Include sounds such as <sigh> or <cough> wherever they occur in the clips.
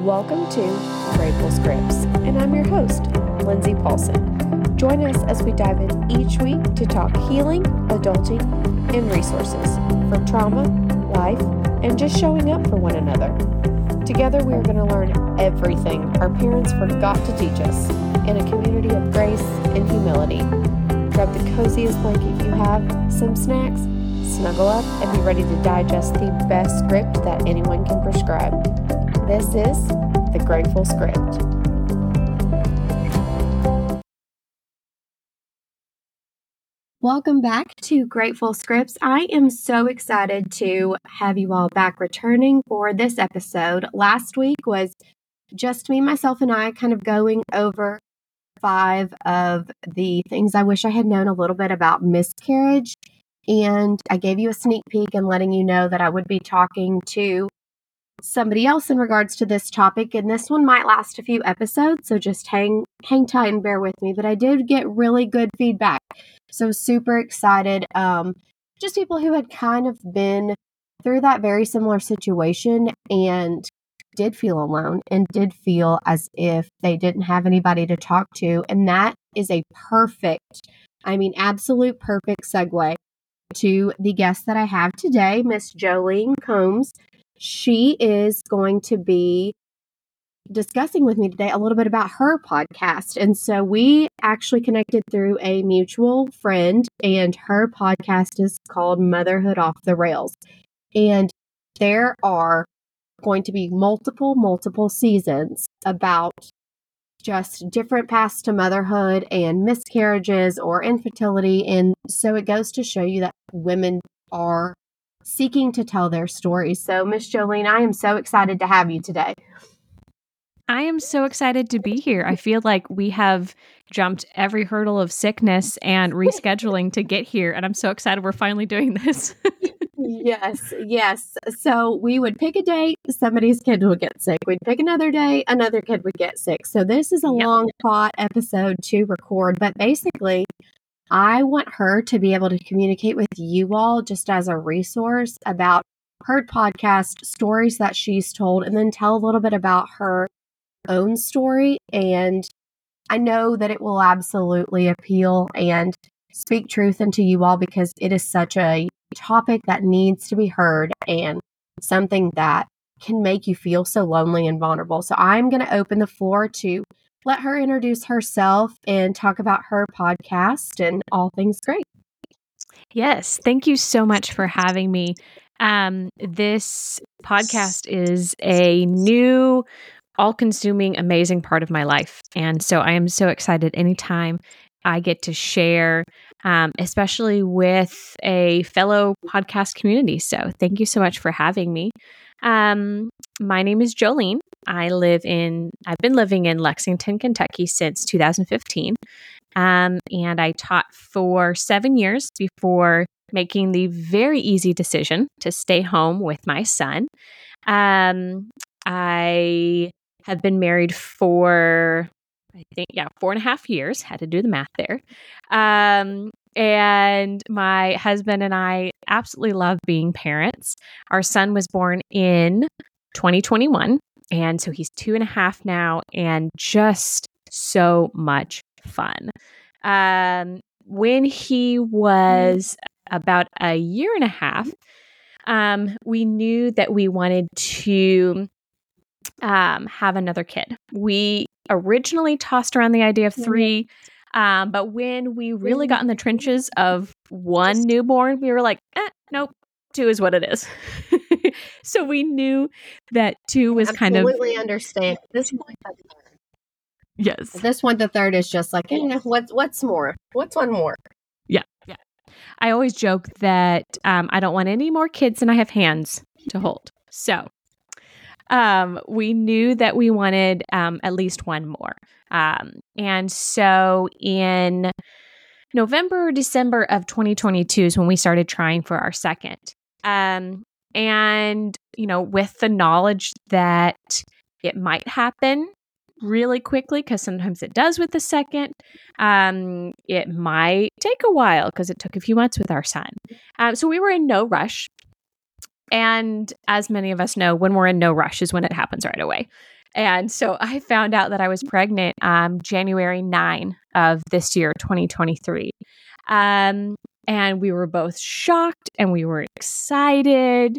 Welcome to Grateful Scripts, and I'm your host, Lindsay Paulson. Join us as we dive in each week to talk healing, adulting, and resources for trauma, life, and just showing up for one another. Together, we are going to learn everything our parents forgot to teach us in a community of grace and humility. Grab the coziest blanket you have, some snacks, snuggle up, and be ready to digest the best script that anyone can prescribe. This is the Grateful Script. Welcome back to Grateful Scripts. I am so excited to have you all back returning for this episode. Last week was just me, myself, and I kind of going over five of the things I wish I had known a little bit about miscarriage. And I gave you a sneak peek and letting you know that I would be talking to somebody else in regards to this topic and this one might last a few episodes so just hang hang tight and bear with me but i did get really good feedback. So super excited um just people who had kind of been through that very similar situation and did feel alone and did feel as if they didn't have anybody to talk to and that is a perfect i mean absolute perfect segue to the guest that i have today miss jolene combs she is going to be discussing with me today a little bit about her podcast. And so we actually connected through a mutual friend, and her podcast is called Motherhood Off the Rails. And there are going to be multiple, multiple seasons about just different paths to motherhood and miscarriages or infertility. And so it goes to show you that women are seeking to tell their stories. So, Miss Jolene, I am so excited to have you today. I am so excited to be here. I feel like we have jumped every hurdle of sickness and rescheduling to get here. And I'm so excited we're finally doing this. <laughs> yes, yes. So we would pick a date, somebody's kid would get sick. We'd pick another day, another kid would get sick. So this is a yep. long fought episode to record. But basically, I want her to be able to communicate with you all just as a resource about her podcast, stories that she's told, and then tell a little bit about her own story. And I know that it will absolutely appeal and speak truth into you all because it is such a topic that needs to be heard and something that can make you feel so lonely and vulnerable. So I'm going to open the floor to let her introduce herself and talk about her podcast and all things great. Yes, thank you so much for having me. Um, this podcast is a new, all consuming, amazing part of my life. And so I am so excited anytime I get to share, um, especially with a fellow podcast community. So thank you so much for having me. Um, my name is Jolene. I live in, I've been living in Lexington, Kentucky since 2015. Um, and I taught for seven years before making the very easy decision to stay home with my son. Um, I have been married for, I think, yeah, four and a half years. Had to do the math there. Um, and my husband and I absolutely love being parents. Our son was born in 2021. And so he's two and a half now and just so much fun. Um, when he was about a year and a half, um, we knew that we wanted to um, have another kid. We originally tossed around the idea of three. Um, but when we really got in the trenches of one newborn, we were like, eh, nope, two is what it is. <laughs> so we knew that two was kind of completely understand this one. Yes, this one, the third is just like, know, what's what's more? What's one more? Yeah, yeah. I always joke that um, I don't want any more kids than I have hands to hold. So um, we knew that we wanted um, at least one more. Um, and so in November, December of 2022 is when we started trying for our second. Um, and, you know, with the knowledge that it might happen really quickly, because sometimes it does with the second, um, it might take a while because it took a few months with our son. Um, so we were in no rush. And as many of us know, when we're in no rush is when it happens right away. And so I found out that I was pregnant um, January 9 of this year, 2023. Um, and we were both shocked and we were excited.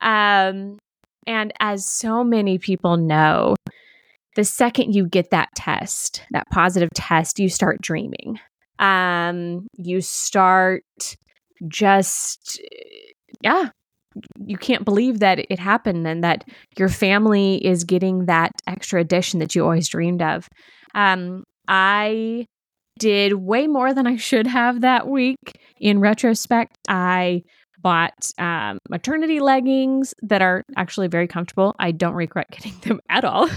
Um, and as so many people know, the second you get that test, that positive test, you start dreaming. Um, you start just, yeah, you can't believe that it happened and that your family is getting that extra addition that you always dreamed of. Um, I did way more than I should have that week. In retrospect, I bought um, maternity leggings that are actually very comfortable. I don't regret <laughs> getting them at all.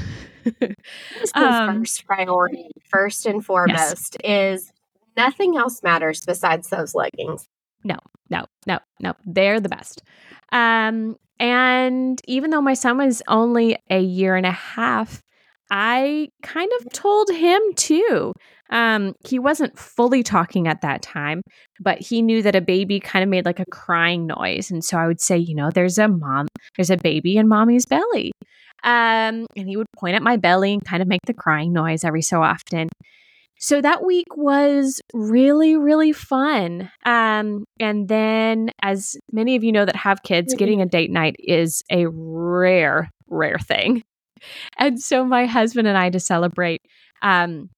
um, first priority, first and foremost, yes. is nothing else matters besides those leggings. No, no, no, no. They're the best. Um, and even though my son was only a year and a half, I kind of told him too. Um, he wasn't fully talking at that time, but he knew that a baby kind of made like a crying noise. And so I would say, you know, there's a mom, there's a baby in mommy's belly. Um, and he would point at my belly and kind of make the crying noise every so often. So that week was really, really fun. Um, and then, as many of you know that have kids, getting a date night is a rare, rare thing. And so, my husband and I, to celebrate, um,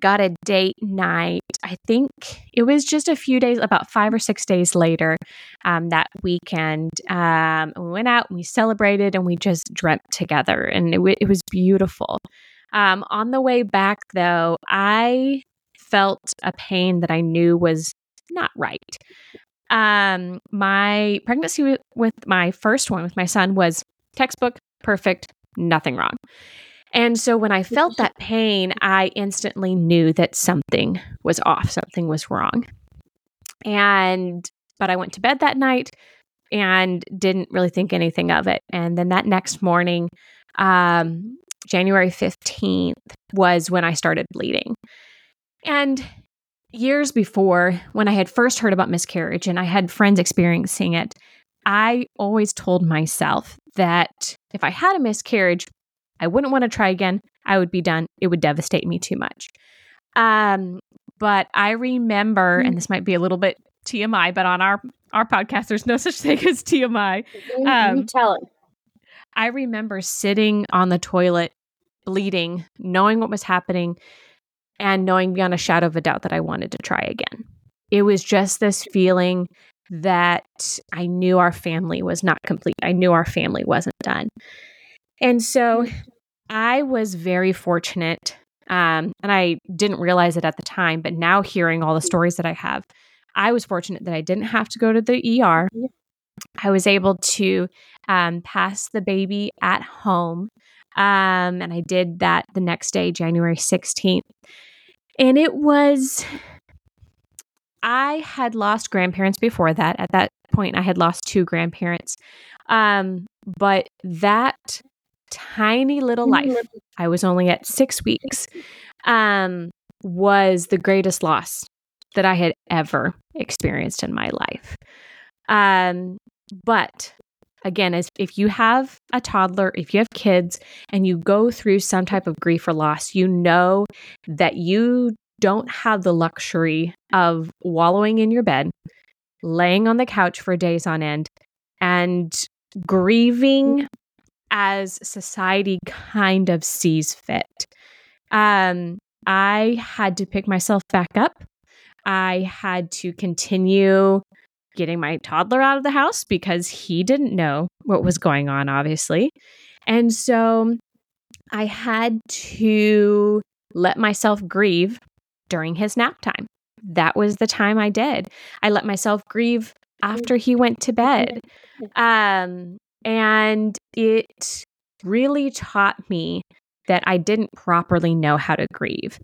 got a date night. I think it was just a few days, about five or six days later um, that weekend. Um, we went out and we celebrated and we just dreamt together, and it, w- it was beautiful. Um, on the way back, though, I felt a pain that I knew was not right. Um, my pregnancy w- with my first one, with my son, was textbook, perfect, nothing wrong. And so when I felt that pain, I instantly knew that something was off, something was wrong. And, but I went to bed that night and didn't really think anything of it. And then that next morning, um, January 15th was when I started bleeding. And years before, when I had first heard about miscarriage and I had friends experiencing it, I always told myself that if I had a miscarriage, I wouldn't want to try again. I would be done. It would devastate me too much. Um, but I remember, and this might be a little bit TMI, but on our our podcast, there's no <laughs> such thing as TMI. Um, you tell it. I remember sitting on the toilet, bleeding, knowing what was happening, and knowing beyond a shadow of a doubt that I wanted to try again. It was just this feeling that I knew our family was not complete. I knew our family wasn't done. And so I was very fortunate. Um, and I didn't realize it at the time, but now hearing all the stories that I have, I was fortunate that I didn't have to go to the ER. I was able to um, pass the baby at home. Um, and I did that the next day, January 16th. And it was, I had lost grandparents before that. At that point, I had lost two grandparents. Um, but that tiny little life, I was only at six weeks, um, was the greatest loss that I had ever experienced in my life. Um, but again, as if you have a toddler, if you have kids and you go through some type of grief or loss, you know that you don't have the luxury of wallowing in your bed, laying on the couch for days on end, and grieving as society kind of sees fit. Um, I had to pick myself back up. I had to continue getting my toddler out of the house because he didn't know what was going on, obviously. And so I had to let myself grieve during his nap time. That was the time I did. I let myself grieve after he went to bed. <laughs> Um, and it really taught me that I didn't properly know how to grieve.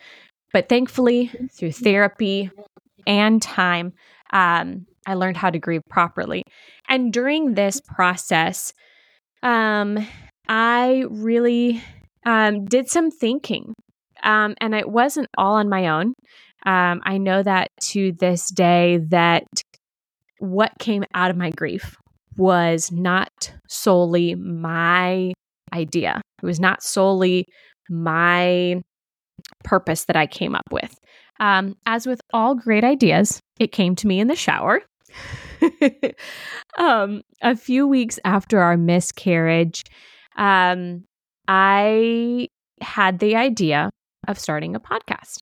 But thankfully, through therapy and time, um, I learned how to grieve properly. And during this process, um, I really um, did some thinking. Um, and it wasn't all on my own. Um, I know that to this day that what came out of my grief was not solely my idea. It was not solely my purpose that I came up with. Um, as with all great ideas, it came to me in the shower. <laughs> um, a few weeks after our miscarriage, um, I had the idea of starting a podcast.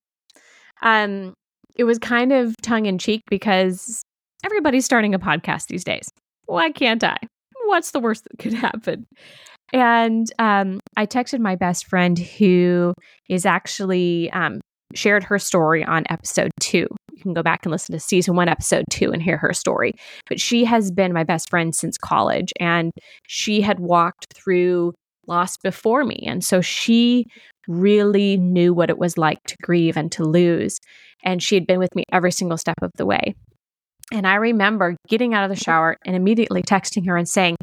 Um, it was kind of tongue in cheek because everybody's starting a podcast these days. Why can't I? What's the worst that could <laughs> happen? And um, I texted my best friend who is actually um, shared her story on episode two. You can go back and listen to season one, episode two, and hear her story. But she has been my best friend since college, and she had walked through loss before me. And so she really knew what it was like to grieve and to lose. And she had been with me every single step of the way. And I remember getting out of the shower and immediately texting her and saying,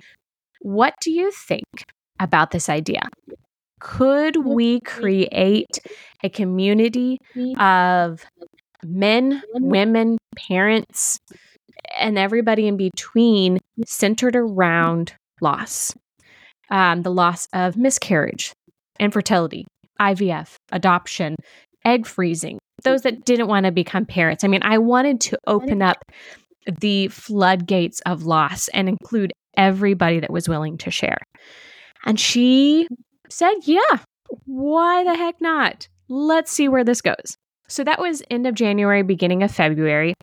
What do you think about this idea. Could we create a community of men, women, parents, and everybody in between centered around loss? Um, the loss of miscarriage, infertility, IVF, adoption, egg freezing, those that didn't want to become parents. I mean, I wanted to open up the floodgates of loss and include everybody that was willing to share. And she said, Yeah, why the heck not? Let's see where this goes. So that was end of January, beginning of February.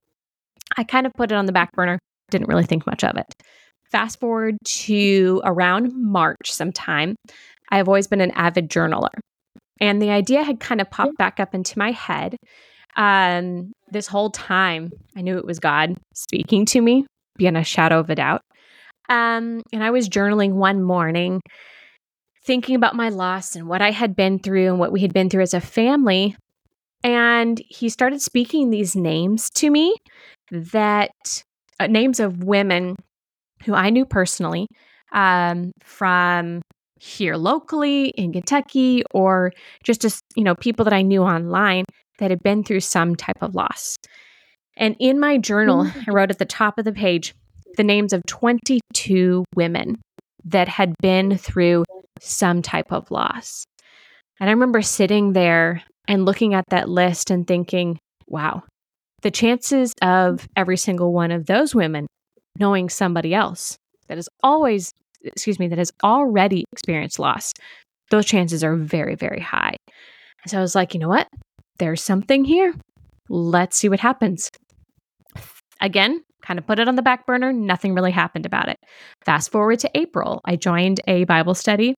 I kind of put it on the back burner, didn't really think much of it. Fast forward to around March sometime, I have always been an avid journaler. And the idea had kind of popped back up into my head. Um, this whole time, I knew it was God speaking to me, beyond a shadow of a doubt. Um, and I was journaling one morning, thinking about my loss and what I had been through and what we had been through as a family. And he started speaking these names to me that uh, names of women who I knew personally um, from here locally in Kentucky or just just you know people that I knew online that had been through some type of loss. And in my journal, mm. I wrote at the top of the page, the names of 22 women that had been through some type of loss. And I remember sitting there and looking at that list and thinking, wow, the chances of every single one of those women knowing somebody else that is always, excuse me, that has already experienced loss, those chances are very, very high. And so I was like, you know what? There's something here. Let's see what happens. Again, kind of put it on the back burner. Nothing really happened about it. Fast forward to April, I joined a Bible study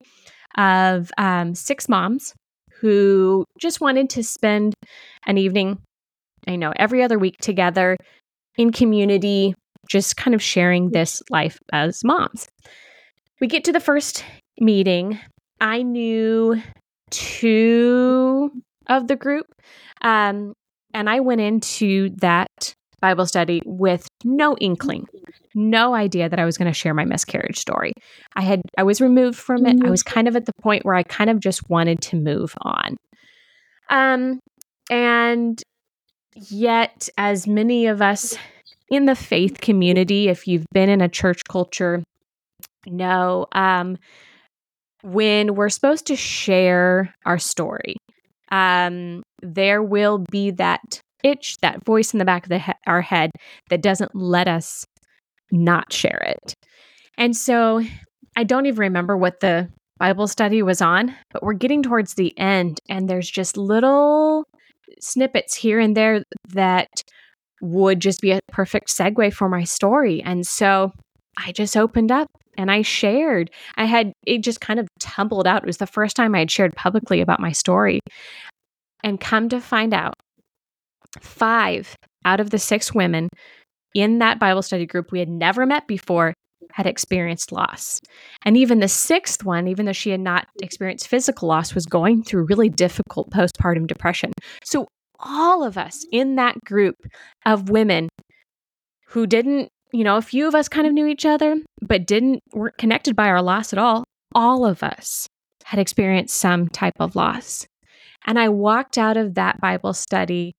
of um, six moms who just wanted to spend an evening, I know, every other week together in community, just kind of sharing this life as moms. We get to the first meeting. I knew two of the group. Um, and I went into that Bible study with no inkling, no idea that I was going to share my miscarriage story. I had I was removed from it. I was kind of at the point where I kind of just wanted to move on. Um and yet as many of us in the faith community, if you've been in a church culture, know um when we're supposed to share our story, um, there will be that itch, that voice in the back of the he- our head that doesn't let us not share it. And so I don't even remember what the Bible study was on, but we're getting towards the end, and there's just little snippets here and there that would just be a perfect segue for my story. And so I just opened up and I shared. I had it just kind of tumbled out. It was the first time I had shared publicly about my story. And come to find out, five out of the six women in that Bible study group we had never met before had experienced loss. And even the sixth one, even though she had not experienced physical loss, was going through really difficult postpartum depression. So, all of us in that group of women who didn't, you know, a few of us kind of knew each other, but didn't, weren't connected by our loss at all, all of us had experienced some type of loss. And I walked out of that Bible study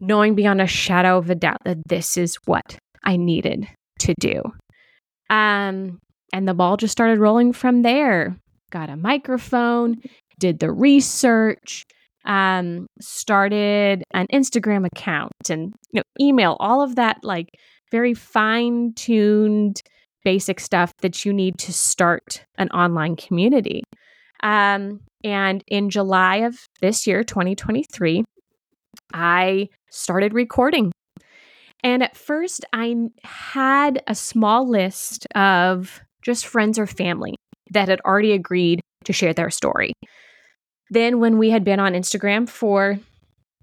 knowing beyond a shadow of a doubt that this is what I needed to do. Um, and the ball just started rolling from there. got a microphone, did the research, um, started an Instagram account and you know, email, all of that like very fine tuned basic stuff that you need to start an online community. Um, and in July of this year, 2023, I started recording. And at first, I had a small list of just friends or family that had already agreed to share their story. Then, when we had been on Instagram for,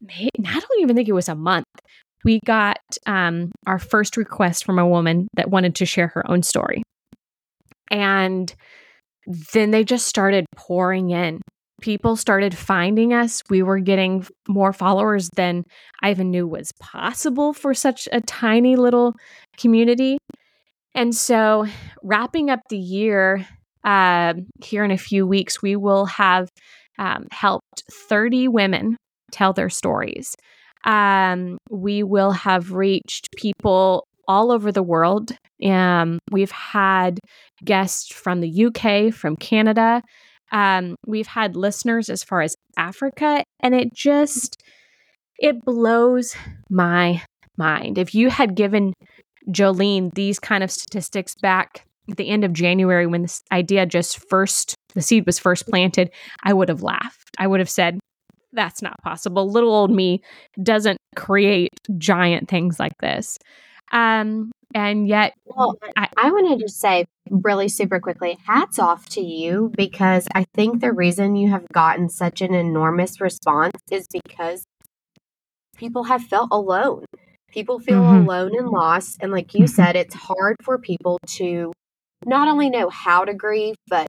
I don't even think it was a month, we got um, our first request from a woman that wanted to share her own story. And then they just started pouring in. People started finding us. We were getting more followers than I even knew was possible for such a tiny little community. And so, wrapping up the year uh, here in a few weeks, we will have um, helped 30 women tell their stories. Um, we will have reached people all over the world. Um, we've had guests from the UK, from Canada. Um, we've had listeners as far as Africa, and it just it blows my mind. If you had given Jolene these kind of statistics back at the end of January when this idea just first the seed was first planted, I would have laughed. I would have said, that's not possible. Little old me doesn't create giant things like this. Um, and yet, well, I, I wanted to just say really super quickly hats off to you because I think the reason you have gotten such an enormous response is because people have felt alone. People feel mm-hmm. alone and lost. And like you mm-hmm. said, it's hard for people to not only know how to grieve, but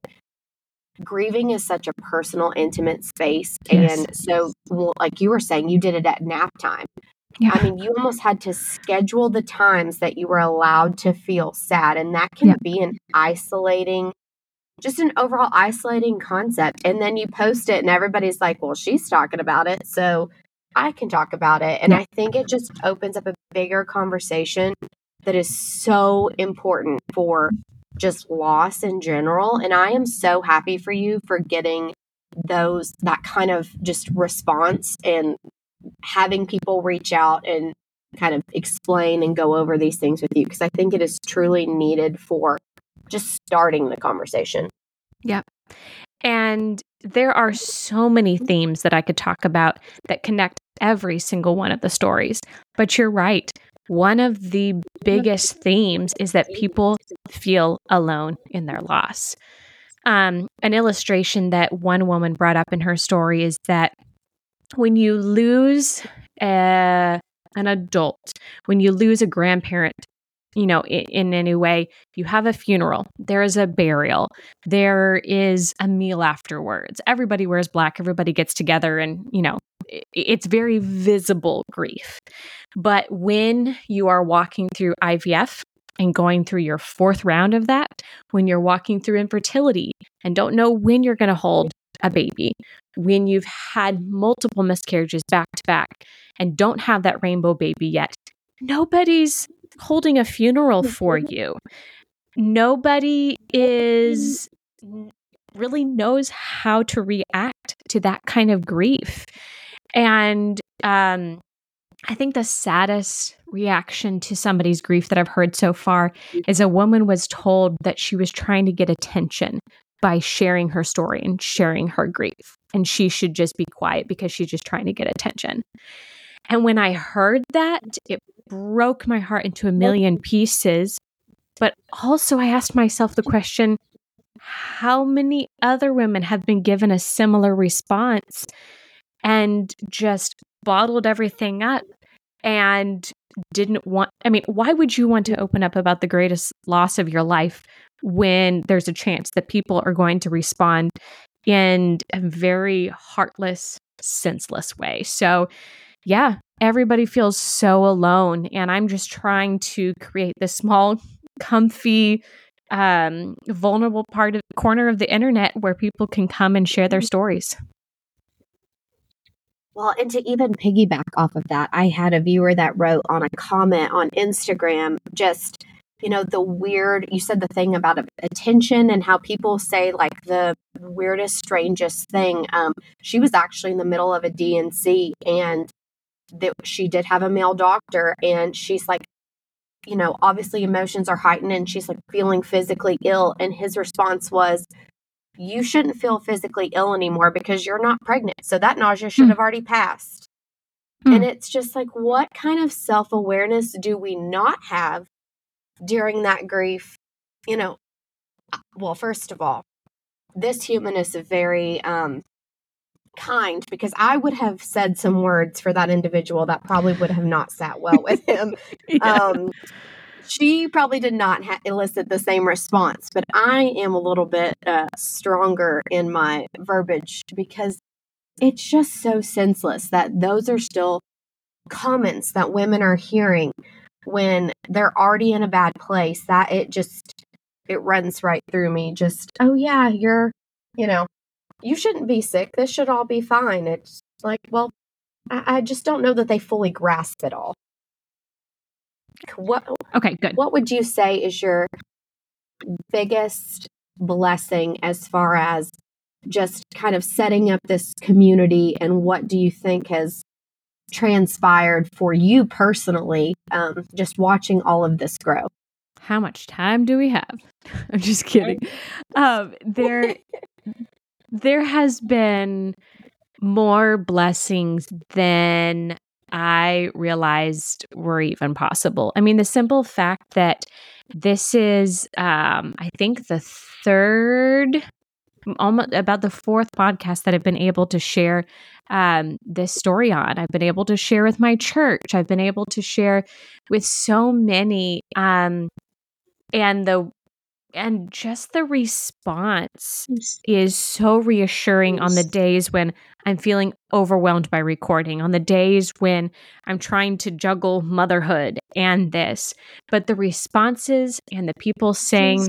grieving is such a personal, intimate space. Yes. And so, well, like you were saying, you did it at nap time. Yeah. I mean, you almost had to schedule the times that you were allowed to feel sad. And that can yeah. be an isolating, just an overall isolating concept. And then you post it, and everybody's like, well, she's talking about it. So I can talk about it. And yeah. I think it just opens up a bigger conversation that is so important for just loss in general. And I am so happy for you for getting those, that kind of just response and having people reach out and kind of explain and go over these things with you because I think it is truly needed for just starting the conversation. Yep. And there are so many themes that I could talk about that connect every single one of the stories. But you're right one of the biggest themes is that people feel alone in their loss. Um, an illustration that one woman brought up in her story is that when you lose a, an adult, when you lose a grandparent, you know, in, in, any way, you have a funeral, there is a burial, there is a meal afterwards. Everybody wears black, everybody gets together, and, you know, it's very visible grief. But when you are walking through IVF and going through your fourth round of that, when you're walking through infertility and don't know when you're going to hold a baby, when you've had multiple miscarriages back to back and don't have that rainbow baby yet, nobody's holding a funeral for you. Nobody is really knows how to react to that kind of grief. And um, I think the saddest reaction to somebody's grief that I've heard so far is a woman was told that she was trying to get attention by sharing her story and sharing her grief. And she should just be quiet because she's just trying to get attention. And when I heard that, it broke my heart into a million pieces. But also, I asked myself the question how many other women have been given a similar response and just bottled everything up and didn't want I mean, why would you want to open up about the greatest loss of your life when there's a chance that people are going to respond in a very heartless, senseless way? So, yeah, everybody feels so alone and I'm just trying to create this small <laughs> comfy um vulnerable part of the corner of the internet where people can come and share their stories. Well, and to even piggyback off of that, I had a viewer that wrote on a comment on Instagram just you know, the weird, you said the thing about attention and how people say like the weirdest, strangest thing. Um, she was actually in the middle of a D&C and that she did have a male doctor and she's like, you know, obviously emotions are heightened and she's like feeling physically ill. And his response was, you shouldn't feel physically ill anymore because you're not pregnant. So that nausea should mm. have already passed. Mm. And it's just like, what kind of self awareness do we not have during that grief? You know, uh, well, first of all, this human is very um, kind because I would have said some words for that individual that probably would have not sat well with <laughs> him. yeah. um, she probably did not ha- elicit the same response, but I am a little bit uh, stronger in my verbiage because it's just so senseless that those are still comments that women are hearing when they're already in a bad place that it just it runs right through me just oh yeah you're you know you shouldn't be sick this should all be fine it's like well i, I just don't know that they fully grasp it all what okay good what would you say is your biggest blessing as far as just kind of setting up this community and what do you think has transpired for you personally, um, just watching all of this grow? How much time do we have? <laughs> I'm just kidding. <laughs> Um, there, <laughs> there has been more blessings than I realized were even possible. I mean, the simple fact that this is, um, I think, the third almost about the fourth podcast that I've been able to share um, this story on. I've been able to share with my church. I've been able to share with so many, um, and the and just the response is so reassuring on the days when I'm feeling overwhelmed by recording, on the days when I'm trying to juggle motherhood and this. But the responses and the people saying,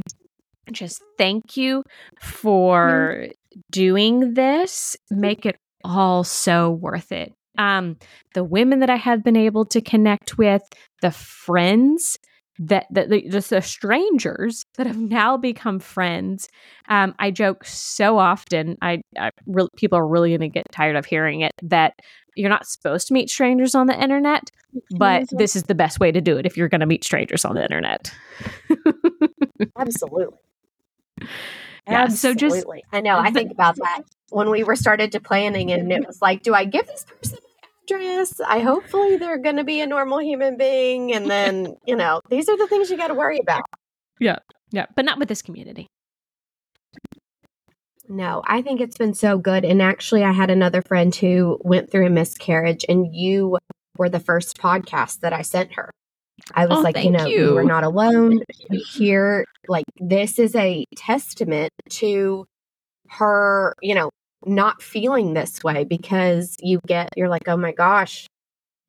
just thank you for doing this make it all so worth it. Um the women that i have been able to connect with the friends that, that the, just the strangers that have now become friends. Um i joke so often i, I re- people are really going to get tired of hearing it that you're not supposed to meet strangers on the internet but this is the best way to do it if you're going to meet strangers on the internet. <laughs> Absolutely. Yeah, so just I know. I think about that when we were started to planning, and it was like, do I give this person my address? I hopefully they're going to be a normal human being, and <laughs> then you know, these are the things you got to worry about. Yeah, yeah, but not with this community. No, I think it's been so good. And actually, I had another friend who went through a miscarriage, and you were the first podcast that I sent her. I was oh, like, you know, you. we're not alone here. Like, this is a testament to her, you know, not feeling this way because you get, you're like, oh my gosh,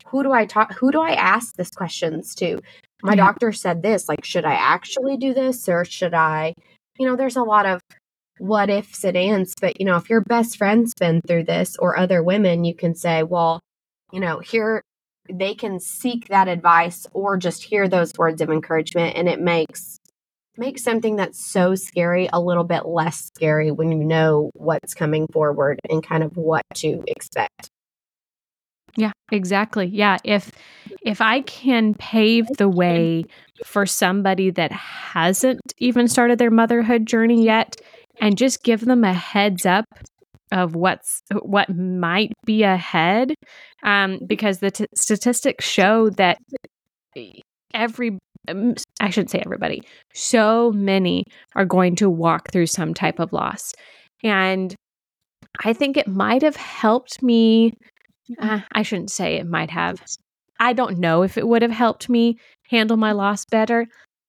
who do I talk, who do I ask this questions to? My yeah. doctor said this, like, should I actually do this or should I, you know, there's a lot of what ifs and ands, but, you know, if your best friend's been through this or other women, you can say, well, you know, here they can seek that advice or just hear those words of encouragement and it makes makes something that's so scary a little bit less scary when you know what's coming forward and kind of what to expect. Yeah, exactly. Yeah, if if I can pave the way for somebody that hasn't even started their motherhood journey yet and just give them a heads up of what's what might be ahead um, because the t- statistics show that every I shouldn't say everybody so many are going to walk through some type of loss and I think it might have helped me uh, I shouldn't say it might have I don't know if it would have helped me handle my loss better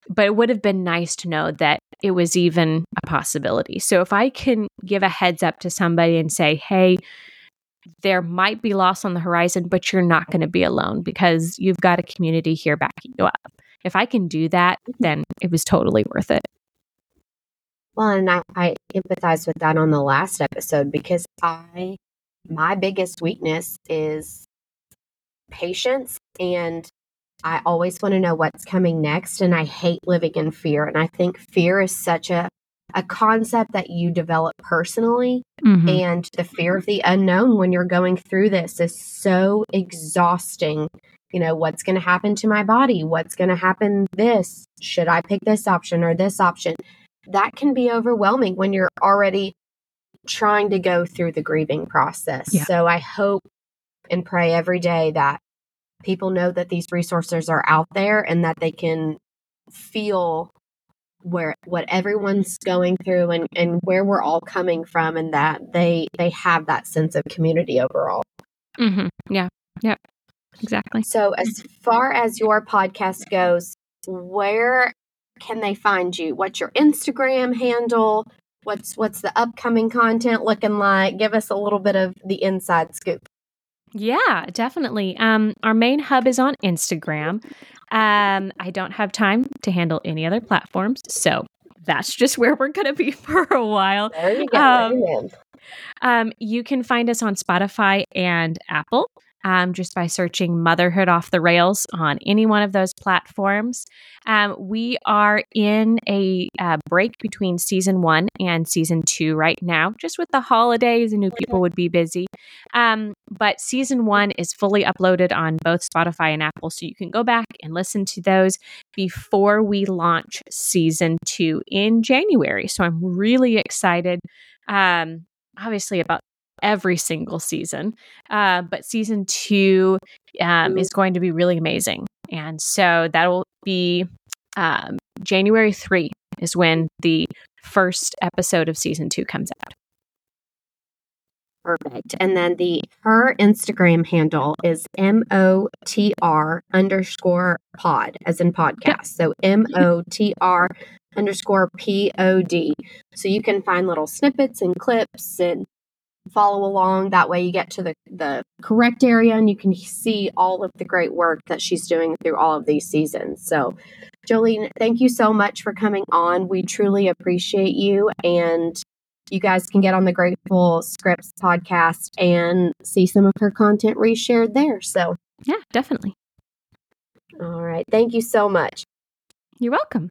but it would have been nice to know that it was even a possibility. So if I can give a heads up to somebody and say, hey, there might be loss on the horizon, but you're not going to be alone because you've got a community here backing you up. If I can do that, then it was totally worth it. Well, and I, I empathize with that on the last episode because I, my biggest weakness is patience and I always want to know what's coming next. And I hate living in fear. And I think fear is such a, a concept that you develop personally. Mhm. And the fear of the unknown when you're going through this is so exhausting. You know, what's going to happen to my body? What's going to happen this? Should I pick this option or this option? That can be overwhelming when you're already trying to go through the grieving process. Yeah. So I hope and pray every day that people know that these resources are out there and that they can feel where what everyone's going through and, and where we're all coming from and that they they have that sense of community overall. Mhm. Yeah. Yep. Exactly. So as far as your podcast goes, where can they find you? What's your Instagram handle? What's what's the upcoming content looking like? Give us a little bit of the inside scoop. Yeah, definitely. Um, our main hub is on Instagram. Um, I don't have time to handle any other platforms, so that's just where we're going to be <laughs> for a while. There you go. Um. Um, you can find us on Spotify and Apple um, just by searching Motherhood Off the Rails on any one of those platforms. Um, we are in a uh, break between season one and season two right now, just with the holidays. and new people would be busy. Um, but season one is fully uploaded on both Spotify and Apple, so you can go back and listen to those before we launch season two in January. So I'm really excited. Um, obviously about every single season. Uh, but season two um, is going to be really amazing. And so that will be um, January 3 is when the first episode of season two comes out. Perfect. And then the her Instagram handle is M O T R underscore pod as in podcast. So M O <laughs> T R underscore P O D. So you can find little snippets and clips and follow along. That way you get to the, the correct area and you can see all of the great work that she's doing through all of these seasons. So Jolene, thank you so much for coming on. We truly appreciate you and you guys can get on the Grateful Scripts podcast and see some of her content reshared there. So, Yeah, definitely. all right. Thank you so much. You're welcome.